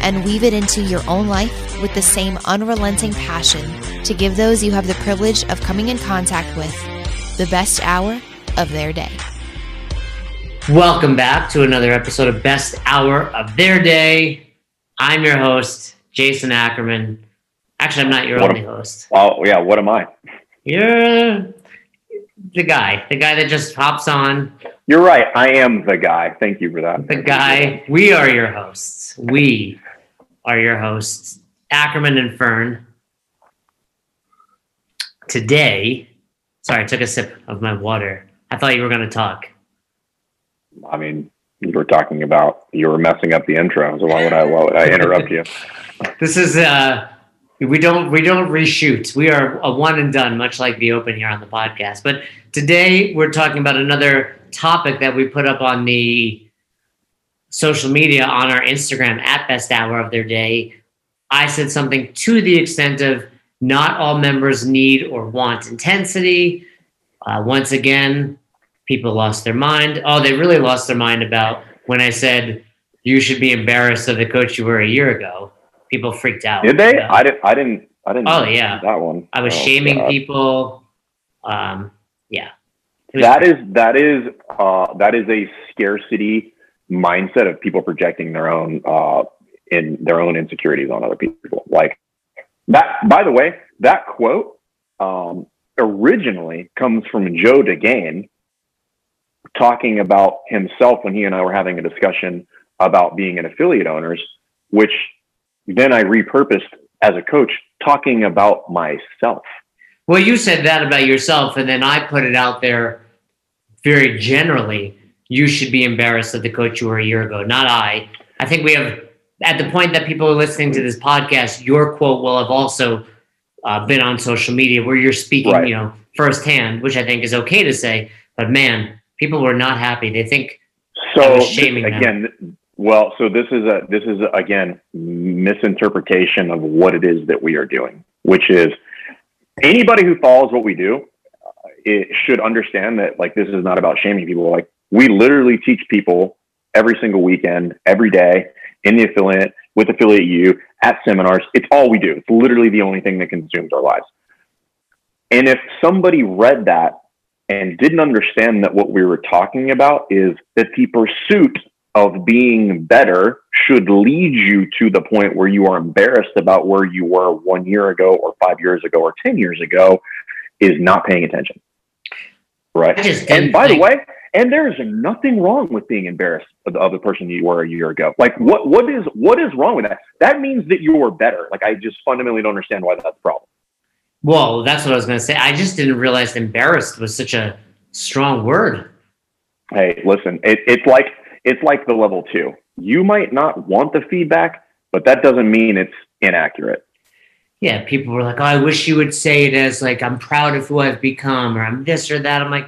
and weave it into your own life with the same unrelenting passion to give those you have the privilege of coming in contact with the best hour of their day. Welcome back to another episode of Best Hour of Their Day. I'm your host, Jason Ackerman. Actually, I'm not your What only am- host. Oh yeah, what am I? You're the guy, the guy that just hops on, You're right. I am the guy. Thank you for that. the guy. We are your hosts. We are your hosts, Ackerman and Fern. Today, sorry, I took a sip of my water. I thought you were going to talk. I mean, you were talking about you were messing up the intro, so why would I? Why would I interrupt you? This is uh we don't we don't reshoot. We are a one and done, much like the open here on the podcast. But today we're talking about another topic that we put up on the social media on our Instagram at best hour of their day. I said something to the extent of not all members need or want intensity. Uh, once again, people lost their mind. Oh, they really lost their mind about when I said you should be embarrassed of the coach you were a year ago. People freaked out. Did they? I didn't. I didn't. I didn't. Oh, yeah. that one. I was Oh, shaming God. people. Um, yeah. That is that is uh, that is a scarcity mindset of people projecting their own uh, in their own insecurities on other people. Like that. By the way, that quote um, originally comes from Joe DeGane talking about himself when he and I were having a discussion about being an affiliate owners, which then I repurposed as a coach talking about myself. Well, you said that about yourself, and then I put it out there very generally. You should be embarrassed of the coach you were a year ago, not I. I think we have, at the point that people are listening to this podcast, your quote will have also uh, been on social media where you're speaking, Right. you know, firsthand, which I think is okay to say. But man, people were not happy. They think So shaming again, well, so this is a this is a, again misinterpretation of what it is that we are doing, which is anybody who follows what we do, uh, it should understand that like this is not about shaming people. Like we literally teach people every single weekend, every day in the affiliate with affiliate U at seminars. It's all we do. It's literally the only thing that consumes our lives. And if somebody read that and didn't understand that what we were talking about is that the pursuit of being better should lead you to the point where you are embarrassed about where you were one year ago or five years ago or 10 years ago is not paying attention. Right. I just didn't And by the way, and there is nothing wrong with being embarrassed of the, of the person you were a year ago. Like what, what is, what is wrong with that? That means that you are better. Like I just fundamentally don't understand why that's a problem. Well, that's what I was going to say. I just didn't realize embarrassed was such a strong word. hey, listen, it, it's like it's like the level two. You might not want the feedback, but that doesn't mean it's inaccurate. Yeah, people were like, "Oh, I wish you would say it as like I'm proud of who I've become, or I'm this or that." I'm like,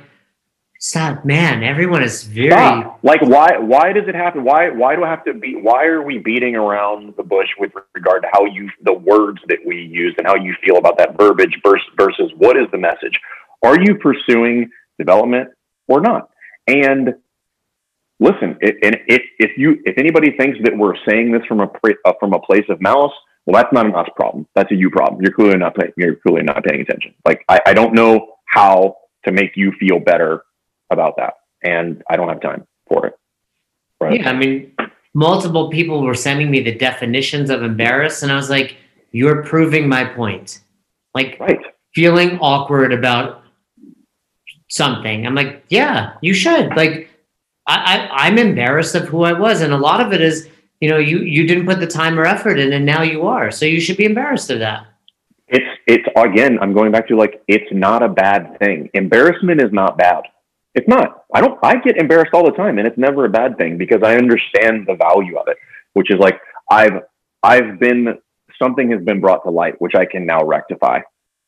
"Stop, man! Everyone is very Stop. Like, why? Why does it happen? Why? Why do I have to be? Why are we beating around the bush with regard to how you, the words that we use, and how you feel about that verbiage versus versus what is the message? Are you pursuing development or not? And listen, it, and if if you if anybody thinks that we're saying this from a pre- uh, from a place of malice, well, that's not an us problem. That's a you problem. You're clearly not pay, you're clearly not paying attention. Like I, I don't know how to make you feel better about that, and I don't have time for it. Right? Yeah, I mean, multiple people were sending me the definitions of embarrassed, and I was like, "You're proving my point." Like Right. feeling awkward about something. I'm like, "Yeah, you should." Like, I, I I'm embarrassed of who I was, and a lot of it is, you know, you you didn't put the time or effort in, and now you are. So you should be embarrassed of that. It's it's again. I'm going back to like it's not a bad thing. Embarrassment is not bad. It's not. I don't. I get embarrassed all the time, and it's never a bad thing because I understand the value of it. Which is like I've I've been something has been brought to light, which I can now rectify.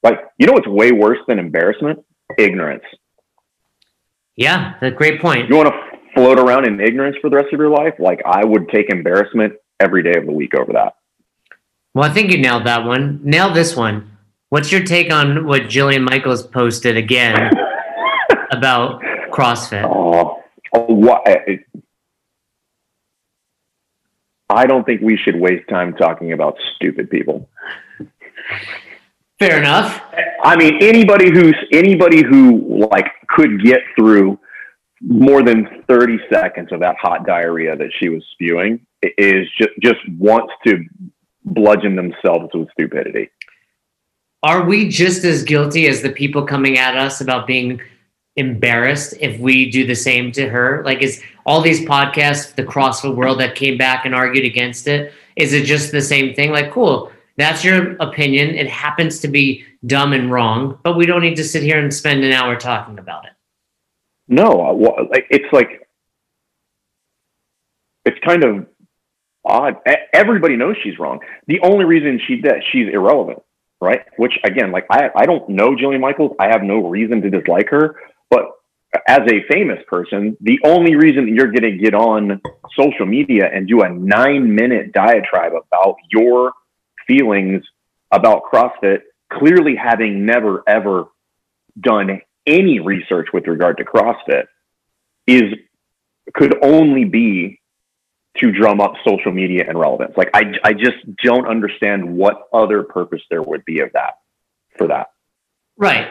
Like you know what's way worse than embarrassment ignorance. Yeah, that's a great point. You want to float around in ignorance for the rest of your life? Like I would take embarrassment every day of the week over that. Well, I think you nailed that one. Nail this one. What's your take on what Jillian Michaels posted again about CrossFit? Uh, oh, what? I don't think we should waste time talking about stupid people. Fair enough. I mean, anybody who's anybody who like could get through more than 30 seconds of that hot diarrhea that she was spewing is just just wants to bludgeon themselves with stupidity. Are we just as guilty as the people coming at us about being embarrassed if we do the same to her? Like, is all these podcasts, the CrossFit world that came back and argued against it, is it just the same thing? Like, cool, that's your opinion. It happens to be dumb and wrong, but we don't need to sit here and spend an hour talking about it. No, it's like, it's kind of odd. Everybody knows she's wrong. The only reason she that she's irrelevant, right? Which again, like I, I don't know Jillian Michaels. I have no reason to dislike her, but as a famous person, the only reason you're going to get on social media and do a nine minute diatribe about your feelings about CrossFit, clearly having never ever done any research with regard to CrossFit, is could only be to drum up social media and relevance. Like I, I just don't understand what other purpose there would be of that for that. Right.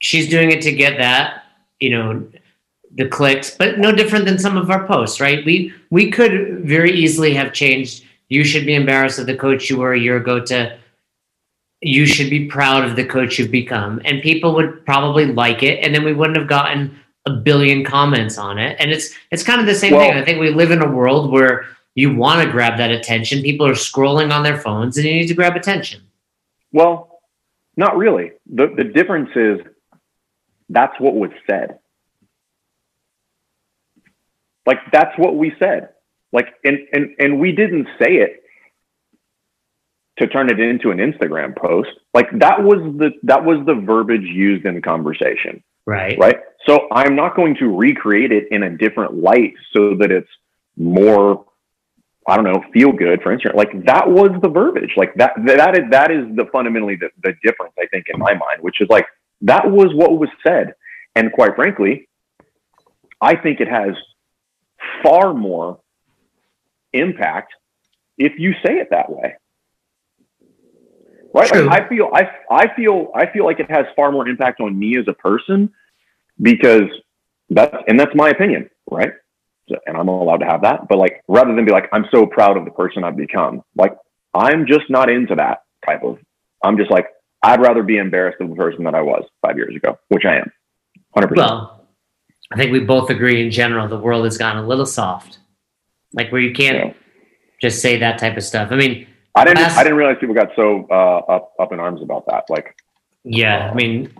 She's doing it to get that, you know, the clicks, but no different than some of our posts, right? We we could very easily have changed. You should be embarrassed of the coach you were a year ago to you should be proud of the coach you've become. And people would probably like it. And then we wouldn't have gotten a billion comments on it. And it's it's kind of the same well, thing. I think we live in a world where you want to grab that attention. People are scrolling on their phones and you need to grab attention. Well, not really. The the difference is that's what was said. Like that's what we said. Like and and and we didn't say it to turn it into an Instagram post. Like that was the that was the verbiage used in the conversation. Right. Right. So I'm not going to recreate it in a different light so that it's more, I don't know, feel good for instance. Like that was the verbiage. Like that, that is, that is the fundamentally the, the difference, I think, in my mind, which is like, that was what was said. And quite frankly, I think it has far more impact if you say it that way. Right? Like I feel I I feel I feel like it has far more impact on me as a person because that's and that's my opinion, right? So, and I'm allowed to have that. But like rather than be like, I'm so proud of the person I've become, like I'm just not into that type of I'm just like, I'd rather be embarrassed of the person that I was five years ago, which I am. 100%. Well, I think we both agree in general the world has gotten a little soft. Like where you can't yeah. just say that type of stuff. I mean, I didn't I didn't realize people got so uh, up up in arms about that. Like Yeah, I mean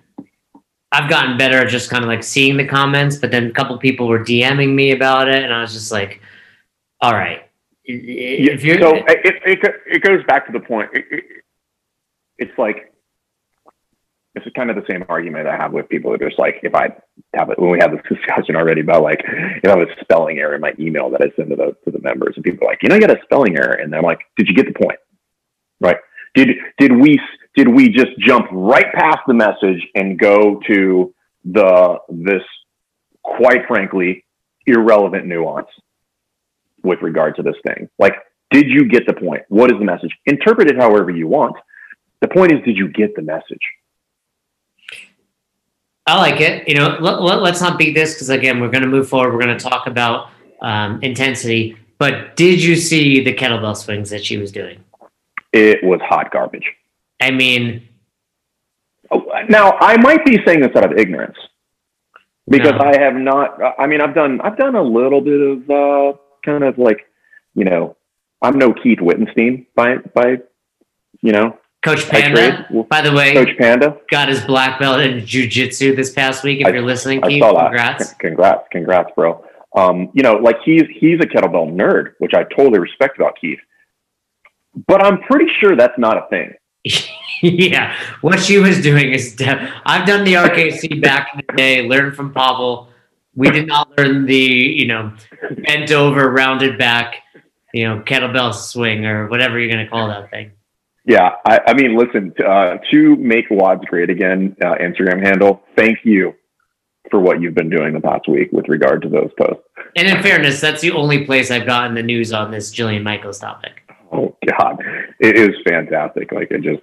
I've gotten better at just kind of like seeing the comments, but then a couple people were DMing me about it, and I was just like, "All right, if you're so it, it, it goes back to the point. It, it, it's like it's kind of the same argument I have with people that are just like, if I have it when we have this discussion already about like if I have a spelling error in my email that I send to the to the members, and people are like, you know, you got a spelling error, and I'm like, did you get the point? Right? Did did we did we just jump right past the message and go to the this quite frankly irrelevant nuance with regard to this thing? Like, did you get the point? What is the message? Interpret it however you want. The point is, did you get the message? I like it. You know, let, us not beat this because again, we're going to move forward. We're going to talk about um, intensity. But did you see the kettlebell swings that she was doing? It was hot garbage. I mean, oh, now I might be saying this out of ignorance because no. I have not. I mean, I've done I've done a little bit of uh, kind of like you know, I'm no Keith Wittenstein by by you know. Coach Panda, by the way, Coach Panda got his black belt in jujitsu this past week. If I, you're listening, I Keith, congrats, congrats, congrats, bro. Um, you know, like he's he's a kettlebell nerd, which I totally respect about Keith. But I'm pretty sure that's not a thing. yeah, what she was doing is de- I've done the RKC back in the day, learned from Pavel. We did not learn the you know bent over, rounded back, you know kettlebell swing or whatever you're gonna call that thing. Yeah, I, I mean, listen, uh, to make WODs great again, uh, Instagram handle. Thank you for what you've been doing the past week with regard to those posts. And in fairness, that's the only place I've gotten the news on this Jillian Michaels topic. Oh God, it is fantastic. Like it just,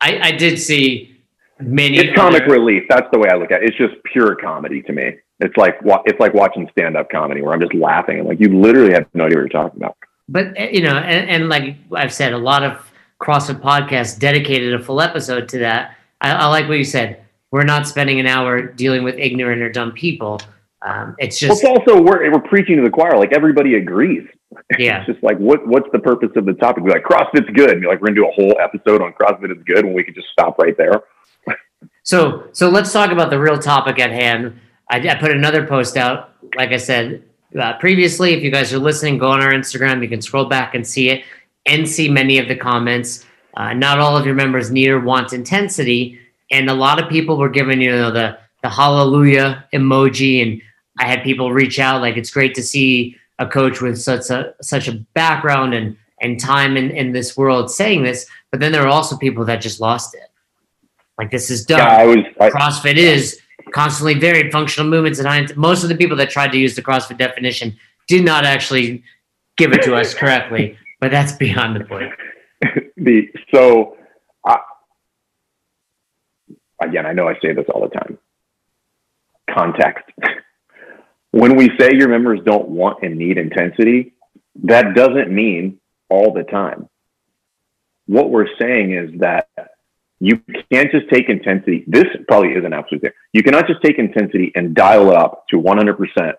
I, I did see many. it's comic relief. That's the way I look at it. It's just pure comedy to me. It's like it's like watching stand up comedy where I'm just laughing and like you literally have no idea what you're talking about. But uh, you know, and, and like I've said, a lot of CrossFit podcasts dedicated a full episode to that. I, I like what you said. We're not spending an hour dealing with ignorant or dumb people. Um, it's Well, just it's also we're we're preaching to the choir. Like everybody agrees. yeah. It's just like what what's the purpose of the topic? We're like CrossFit's good. And you're like we're gonna do a whole episode on CrossFit is good when we could just stop right there. So so let's talk about the real topic at hand. I, I put another post out. Like I said uh, previously, if you guys are listening, go on our Instagram. You can scroll back and see it, and see many of the comments. Uh, not all of your members need or want intensity, and a lot of people were giving you know the the hallelujah emoji, and I had people reach out like it's great to see a coach with such a such a background and and time in, in this world saying this. But then there are also people that just lost it. Like this is dumb. Yeah, I was. I, CrossFit is constantly varied functional movements and high. Most of the people that tried to use the CrossFit definition did not actually give it to us correctly, but that's beyond the point. the so I, again i know i say this all the time context when we say your members don't want and need intensity that doesn't mean all the time. What we're saying is that you can't just take intensity this probably is an absolute thing you cannot just take intensity and dial it up to 100%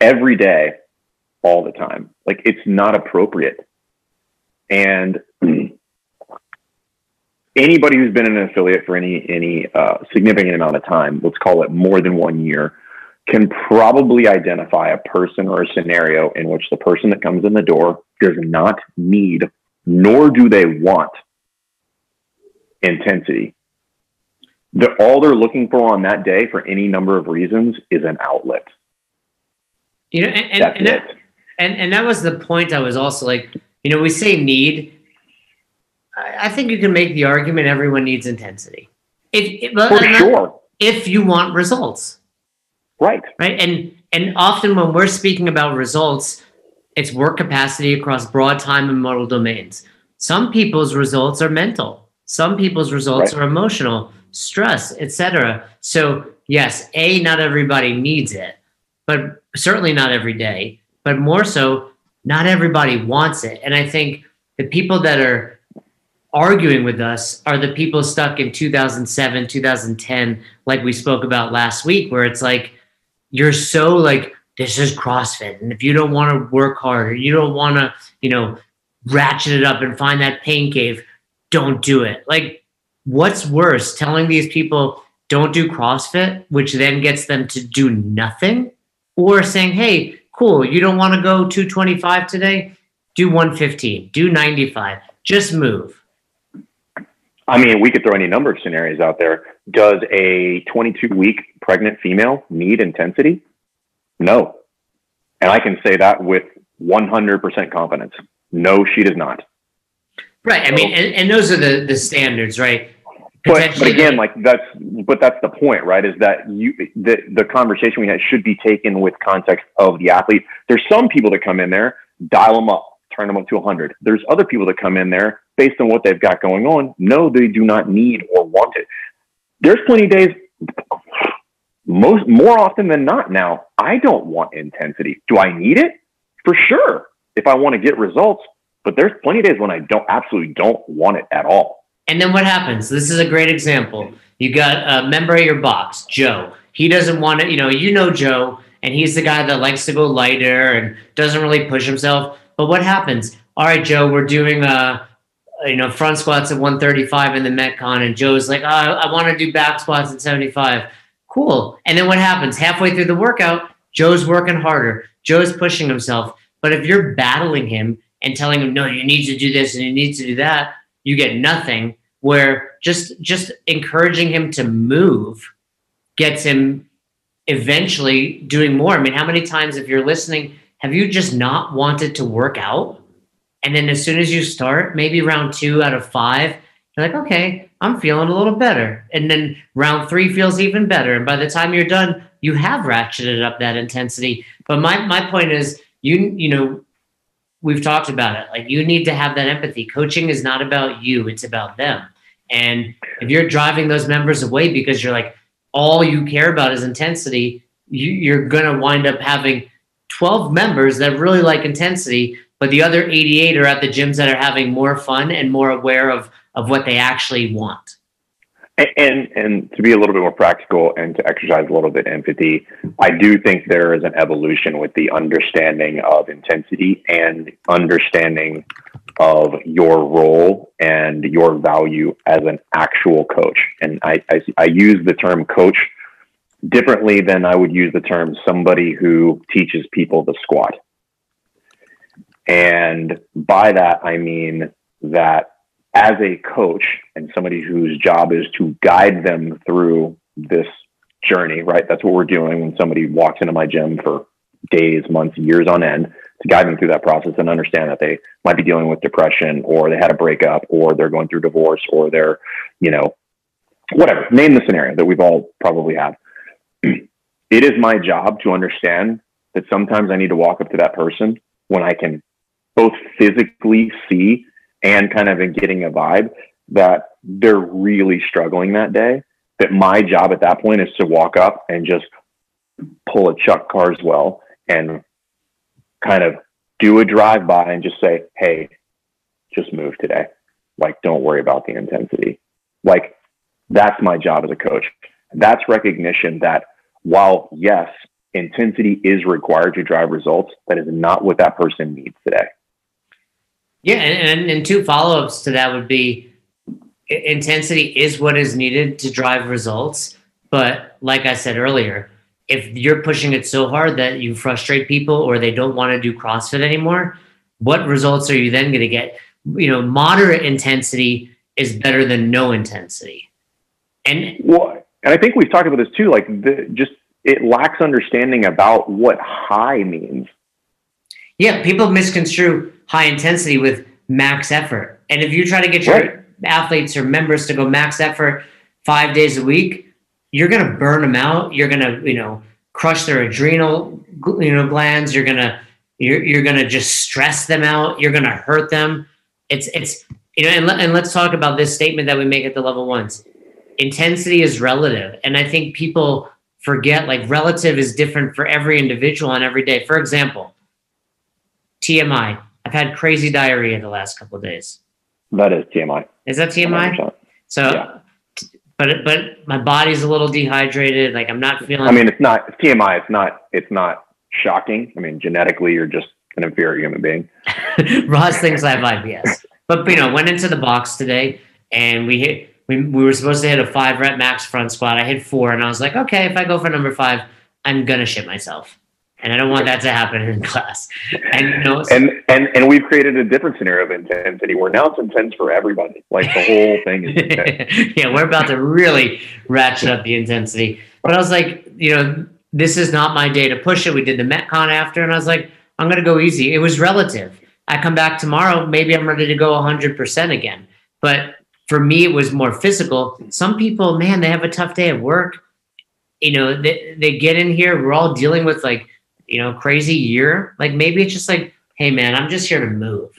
every day all the time. Like it's not appropriate. And anybody who's been an affiliate for any any uh, significant amount of time, let's call it more than one year, can probably identify a person or a scenario in which the person that comes in the door does not need nor do they want intensity. The, all they're looking for on that day for any number of reasons is an outlet. You know, and and, That's and, it. that, and and that was the point. I was also like, you know, we say need. I, I think you can make the argument everyone needs intensity. If, if, For sure. if you want results. Right. right? And and often when we're speaking about results it's work capacity across broad time and modal domains. Some people's results are mental. Some people's results Right. are emotional stress etc so yes a not everybody needs it but certainly not every day but more so not everybody wants it. And i think the people that are arguing with us are the people stuck in 2007 2010 like we spoke about last week where it's like you're so like this is CrossFit, and if you don't want to work hard or you don't want to, you know, ratchet it up and find that pain cave, don't do it. Like, what's worse, telling these people don't do CrossFit, which then gets them to do nothing, or saying, hey, cool, you don't want to go 225 today, do 115, do 95, just move. I mean, we could throw any number of scenarios out there. Does a 22 week pregnant female need intensity? No. And I can say that with 100% confidence. No, she does not. Right. I mean, and, and those are the the standards, right? But, but again, like that's, but that's the point, right? Is that you, the, the conversation we had should be taken with context of the athlete. There's some people that come in there, dial them up, turn them up to 100. There's other people that come in there based on what they've got going on. No, they do not need or want it. There's plenty days, most more often than not. Now, I don't want intensity. Do I need it? For sure, if I want to get results. But there's plenty of days when I don't absolutely don't want it at all. And then what happens? This is a great example. You got a member of your box, Joe. He doesn't want to, you know, you know Joe, and he's the guy that likes to go lighter and doesn't really push himself. But what happens? All right, Joe, we're doing uh you know front squats at 135 in the Metcon, and Joe's like, oh, I want to do back squats at 75. Cool. And then what happens? Halfway through the workout, Joe's working harder. Joe's pushing himself. But if you're battling him and telling him, no, you need to do this and you need to do that, you get nothing. where just just encouraging him to move gets him eventually doing more. I mean, how many times, if you're listening, have you just not wanted to work out? And then as soon as you start, maybe round two out of five, you're like, okay, I'm feeling a little better. And then round three feels even better. And by the time you're done, you have ratcheted up that intensity. But my, my point is, you, you know, we've talked about it. Like you need to have that empathy. Coaching is not about you, it's about them. And if you're driving those members away because you're like, all you care about is intensity, you, you're going to wind up having 12 members that really like intensity, but the other 88 are at the gyms that are having more fun and more aware of, of what they actually want. And, and to be a little bit more practical and to exercise a little bit empathy, I do think there is an evolution with the understanding of intensity and understanding of your role and your value as an actual coach. And I, I, I use the term coach differently than I would use the term somebody who teaches people the squat. And by that, I mean that as a coach and somebody whose job is to guide them through this journey, right? That's what we're doing when somebody walks into my gym for days, months, years on end to guide them through that process and understand that they might be dealing with depression or they had a breakup or they're going through divorce or they're, you know, whatever, name the scenario that we've all probably had. It is my job to understand that sometimes I need to walk up to that person when I can both physically see and kind of in getting a vibe that they're really struggling that day. That my job at that point is to walk up and just pull a Chuck Carswell and kind of do a drive by and just say, hey, just move today. Like, don't worry about the intensity. Like, that's my job as a coach. That's recognition that while, yes, intensity is required to drive results, that is not what that person needs today. Yeah. And, and two follow ups to that would be intensity is what is needed to drive results. But like I said earlier, if you're pushing it so hard that you frustrate people or they don't want to do CrossFit anymore, what results are you then going to get? You know, moderate intensity is better than no intensity. And well, and I think we've talked about this too. Like the, just it lacks understanding about what high means. Yeah, people misconstrue high intensity with max effort. And if you try to get your right. athletes or members to go max effort five days a week, you're going to burn them out. You're going to, you know, crush their adrenal, you know, glands. You're going to, you're, you're going to just stress them out. You're going to hurt them. It's, it's, you know, and, let, and let's talk about this statement that we make at the level ones. Intensity is relative. And I think people forget like relative is different for every individual on every day. For example, TMI. I've had crazy diarrhea the last couple of days. That is TMI. Is that TMI? 100%. So yeah but but my body's a little dehydrated. Like I'm not feeling. I mean, it's not it's TMI. It's not. It's not shocking. I mean, genetically, you're just an inferior human being. Ross thinks I have IBS, but you know, went into the box today and we hit. We, we were supposed to hit a five rep max front squat. I hit four, and I was like, okay, if I go for number five, I'm gonna shit myself and I don't want that to happen in class. And you know, and and and we've created a different scenario of intensity where now it's intense for everybody. Like the whole thing is. yeah, we're about to really ratchet up the intensity. But I was like, you know, this is not my day to push it. We did the MetCon after, and I was like, I'm gonna go easy. It was relative. I come back tomorrow, maybe I'm ready to go 100% again. But for me, it was more physical. Some people, man, they have a tough day at work. You know, they, they get in here. We're all dealing with like you know, crazy year. Like maybe it's just like, hey man, I'm just here to move.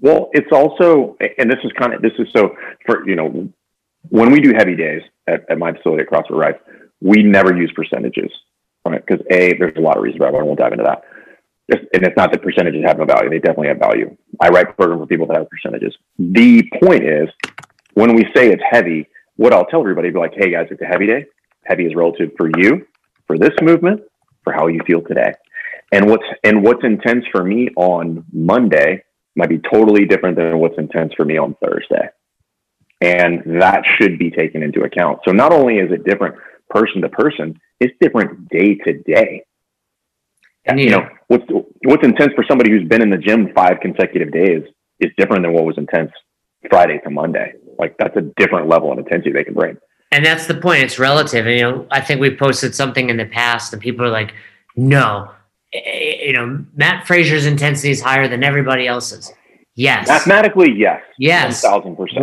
Well, it's also, and this is kind of this is so for you know, when we do heavy days at, at my facility at CrossFit Rife, we never use percentages, right? Because a, there's a lot of reasons why I won't dive into that. And it's not that percentages have no value; they definitely have value. I write programs for people that have percentages. The point is, when we say it's heavy, what I'll tell everybody be like, "Hey guys, it's a heavy day. Heavy is relative for you, for this movement, for how you feel today. And what's and what's intense for me on Monday might be totally different than what's intense for me on Thursday. And that should be taken into account. So not only is it different person to person, it's different day to day. And, you know, what's what's intense for somebody who's been in the gym five consecutive days is different than what was intense Friday to Monday. Like that's a different level of intensity they can bring. And that's the point. It's relative. And, you know, I think we posted something in the past and people are like, no, eh, eh, you know, Matt Fraser's intensity is higher than everybody else's. Yes. Mathematically, yes. Yes. 1000%.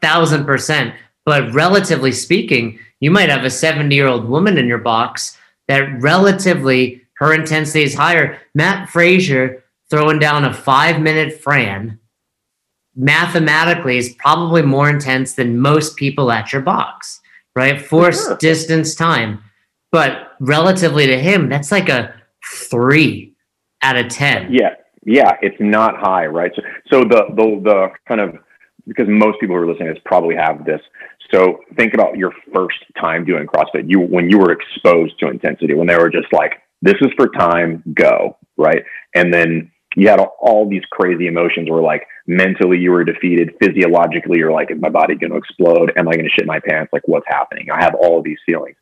1000%. But relatively speaking, you might have a 70 year old woman in your box that relatively her intensity is higher. Matt Fraser throwing down a five minute Fran mathematically is probably more intense than most people at your box, right? Force, sure. distance, time. But relatively to him, that's like a three out of 10. Yeah. Yeah. It's not high, right? So, so the, the, the kind of, because most people who are listening to this probably have this. So think about your first time doing CrossFit. You, when you were exposed to intensity, when they were just like, this is for time, go, right? And then you had all these crazy emotions where like mentally you were defeated physiologically you're like is my body going to explode? Am i going to shit my pants? Like what's happening? I have all of these feelings.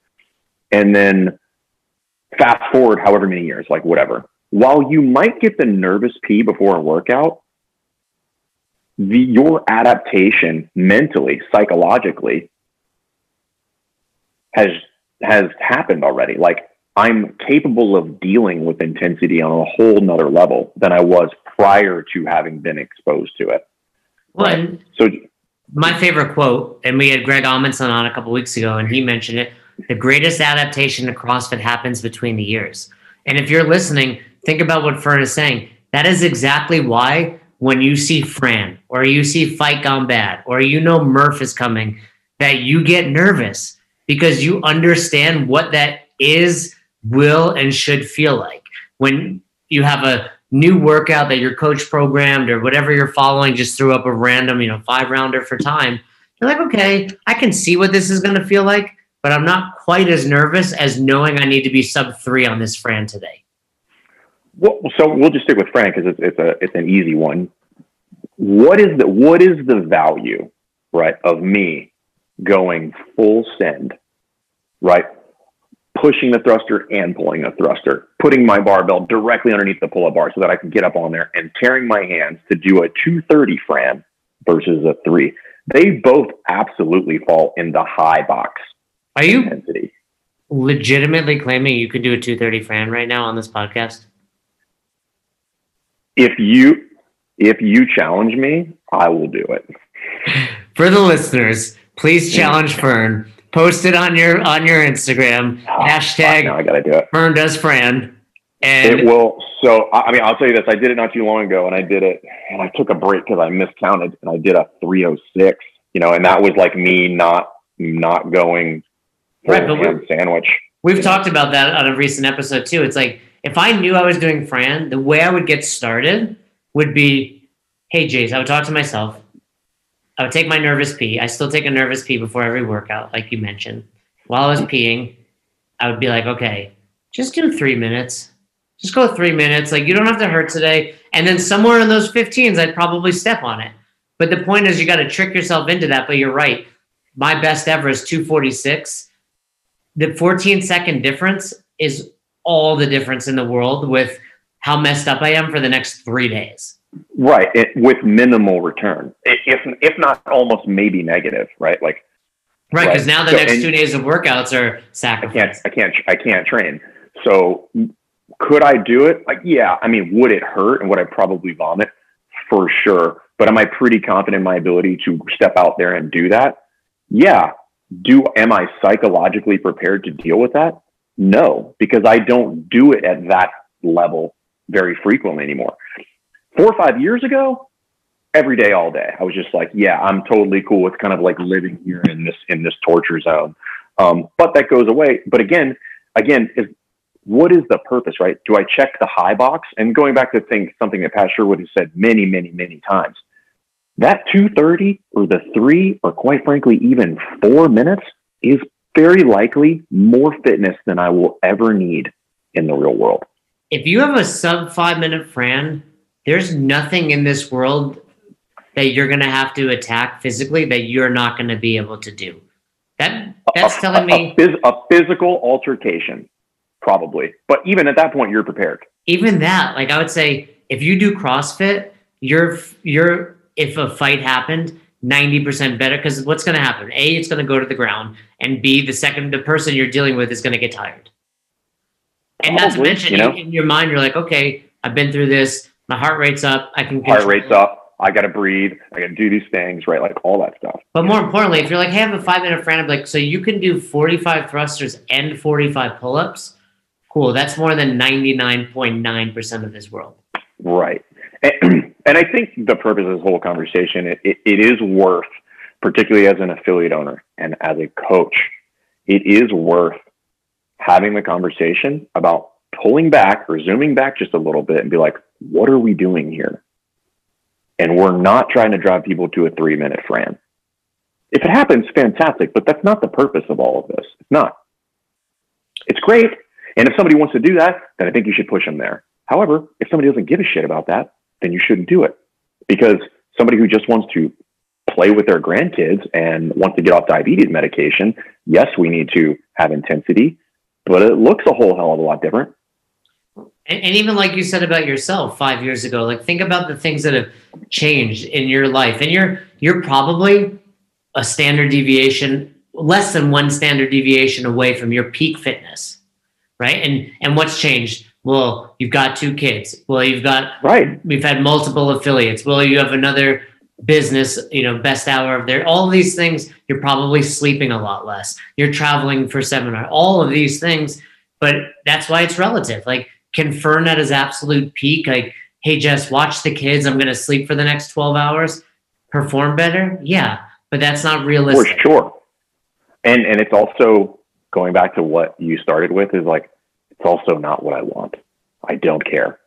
And then fast forward however many years like whatever. While you might get the nervous pee before a workout the your adaptation mentally psychologically has has happened already. Like I'm capable of dealing with intensity on a whole nother level than I was prior to having been exposed to it. Well, so my favorite quote, and we had Greg Amundson on a couple weeks ago, and he mentioned it. The greatest adaptation to CrossFit happens between the years. And if you're listening, think about what Fern is saying. That is exactly why when you see Fran or you see Fight Gone Bad or you know Murph is coming, that you get nervous because you understand what that is will and should feel like. When you have a new workout that your coach programmed or whatever you're following just threw up a random you know five rounder for time you're like okay i can see what this is going to feel like but i'm not quite as nervous as knowing i need to be sub three on this fran today. Well, so we'll just stick with fran because it's, it's a it's an easy one. What is the what is the value right of me going full send right pushing the thruster and pulling the thruster, putting my barbell directly underneath the pull-up bar so that I can get up on there and tearing my hands to do a 230 Fran versus a three. They both absolutely fall in the high box. Are you intensity. legitimately claiming you could do a 230 Fran right now on this podcast? If you if you challenge me, I will do it. For the listeners, please challenge Fern Post it on your on your Instagram. Oh, hashtag. Now I gotta do it. Fern does Fran. And it will. So I mean, I'll tell you this. I did it not too long ago, and I did it, and I took a break because I miscounted, and I did a 306. You know, and that was like me not not going right, but ham sandwich. We've talked about that on a recent episode too. It's like if I knew I was doing Fran, the way I would get started would be, hey Jace, I would talk to myself. I would take my nervous pee. I still take a nervous pee before every workout, like you mentioned. While I was peeing, I would be like, okay, just do three minutes. Just go three minutes. Like you don't have to hurt today. And then somewhere in those 15s, I'd probably step on it. But the point is, you got to trick yourself into that. But you're right. My best ever is 246. The 14 second difference is all the difference in the world with how messed up I am for the next three days. Right, it, with minimal return, if if not almost maybe negative, right? Like, right, because right? now the so, next two days of workouts are sacrificed. I can't, I can't, I can't train. So, could I do it? Like, yeah. I mean, would it hurt and would I probably vomit? For sure. But am I pretty confident in my ability to step out there and do that? Yeah. Do am I psychologically prepared to deal with that? No, because I don't do it at that level very frequently anymore four or five years ago, every day, all day, I was just like, yeah, I'm totally cool with kind of like living here in this in this torture zone. Um, but that goes away. But again, again, is what is the purpose, right? Do I check the high box? And going back to think something that Pat Sherwood has said many, many, many times, that 230 or the three, or quite frankly, even four minutes is very likely more fitness than I will ever need in the real world. If you have a sub five minute Fran, there's nothing in this world that you're going to have to attack physically that you're not going to be able to do. That that's a, telling me a, a, physical altercation, probably. But even at that point, you're prepared. Even that, like I would say, if you do CrossFit, you're you're if a fight happened, 90% better because what's going to happen? A, it's going to go to the ground, and B, the second the person you're dealing with is going to get tired. And not to mention, you know? in your mind, you're like, okay, I've been through this. My heart rate's up. I can Heart rate's it." up. I got to breathe. I got to do these things, right? Like all that stuff. But more importantly, if you're like, hey, I have a five minute Fran, I'm like, so you can do 45 thrusters and 45 pull ups. Cool. That's more than 99.9% of this world. Right. And, and I think the purpose of this whole conversation, it, it, it is worth, particularly as an affiliate owner and as a coach, it is worth having the conversation about pulling back or zooming back just a little bit and be like, what are we doing here? And we're not trying to drive people to a three minute Fran. If it happens, fantastic, but that's not the purpose of all of this. It's not. It's great. And if somebody wants to do that, then I think you should push them there. However, if somebody doesn't give a shit about that, then you shouldn't do it. Because somebody who just wants to play with their grandkids and wants to get off diabetes medication, yes, we need to have intensity, but it looks a whole hell of a lot different. And, and even like you said about yourself five years ago, like think about the things that have changed in your life. And you're you're probably a standard deviation, less than one standard deviation away from your peak fitness. Right. And and what's changed? Well, you've got two kids. Well, you've got Right. we've had multiple affiliates. Well, you have another business, you know, best hour of there. All these things, you're probably sleeping a lot less. You're traveling for seminar. All of these things, but that's why it's relative. Like, can Fern at his absolute peak, like, hey Jess, watch the kids. I'm gonna sleep for the next 12 hours, perform better? Yeah, but that's not For realistic. sure. And and it's also going back to what you started with is like it's also not what I want. I don't care.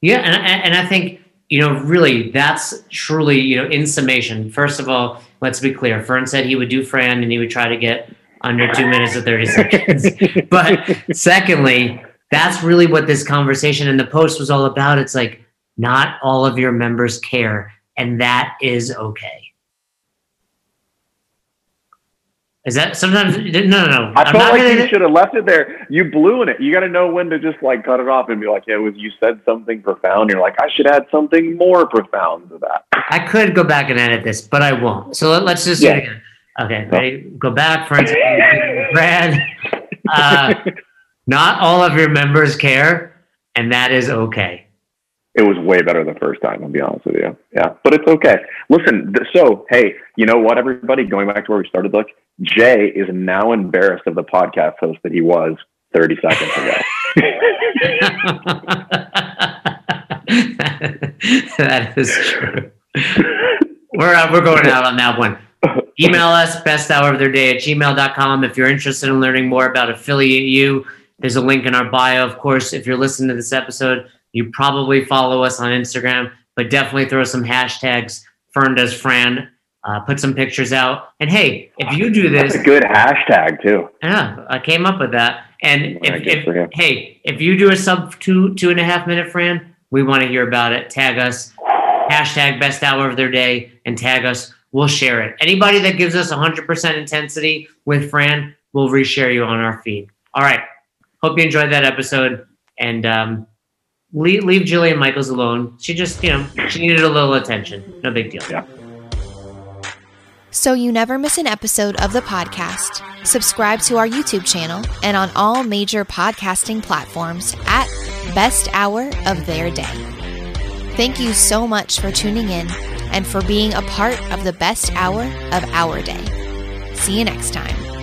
Yeah, and I- and I think you know really that's truly you know in summation. First of all, let's be clear. Fern said he would do Fran and he would try to get under two minutes and thirty seconds. but secondly, that's really what this conversation and the post was all about. It's like not all of your members care, and that is okay. Is that sometimes? No, no, no. I I'm felt like gonna- you should have left it there. You blew in it. You got to know when to just like cut it off and be like, "Yeah, was you said something profound." You're like, "I should add something more profound to that." I could go back and edit this, but I won't. So let, us just do it again. Okay, ready? Go back, friends. Brad, uh, not all of your members care, and that is okay. It was way better the first time. I'll be honest with you. Yeah, but it's okay. Listen, th- so hey, you know what, everybody? Going back to where we started, look, Jay is now embarrassed of the podcast host that he was 30 seconds ago. that is true. We're, uh, we're going out on that one. Email us best hour of their day at gmail.com if you're interested in learning more about Affiliate U. There's a link in our bio. Of course, if you're listening to this episode, you probably follow us on Instagram, but definitely throw some hashtags. Fern does Fran. Uh, put some pictures out. And hey, if you do this, That's a good hashtag too. yeah, I came up with that. And Yeah, if, good for him. if hey, if you do a sub two two and a half minute Fran, we want to hear about it. Tag us, hashtag best hour of their day, and tag us. We'll share it. Anybody that gives us 100% intensity with Fran, we'll reshare you on our feed. All right. Hope you enjoyed that episode. And um, leave, leave Jillian Michaels alone. She just, you know, she needed a little attention. No big deal. Yeah. So you never miss an episode of the podcast. Subscribe to our YouTube channel and on all major podcasting platforms at Best Hour of Their Day. Thank you so much for tuning in and for being a part of the best hour of our day. See you next time.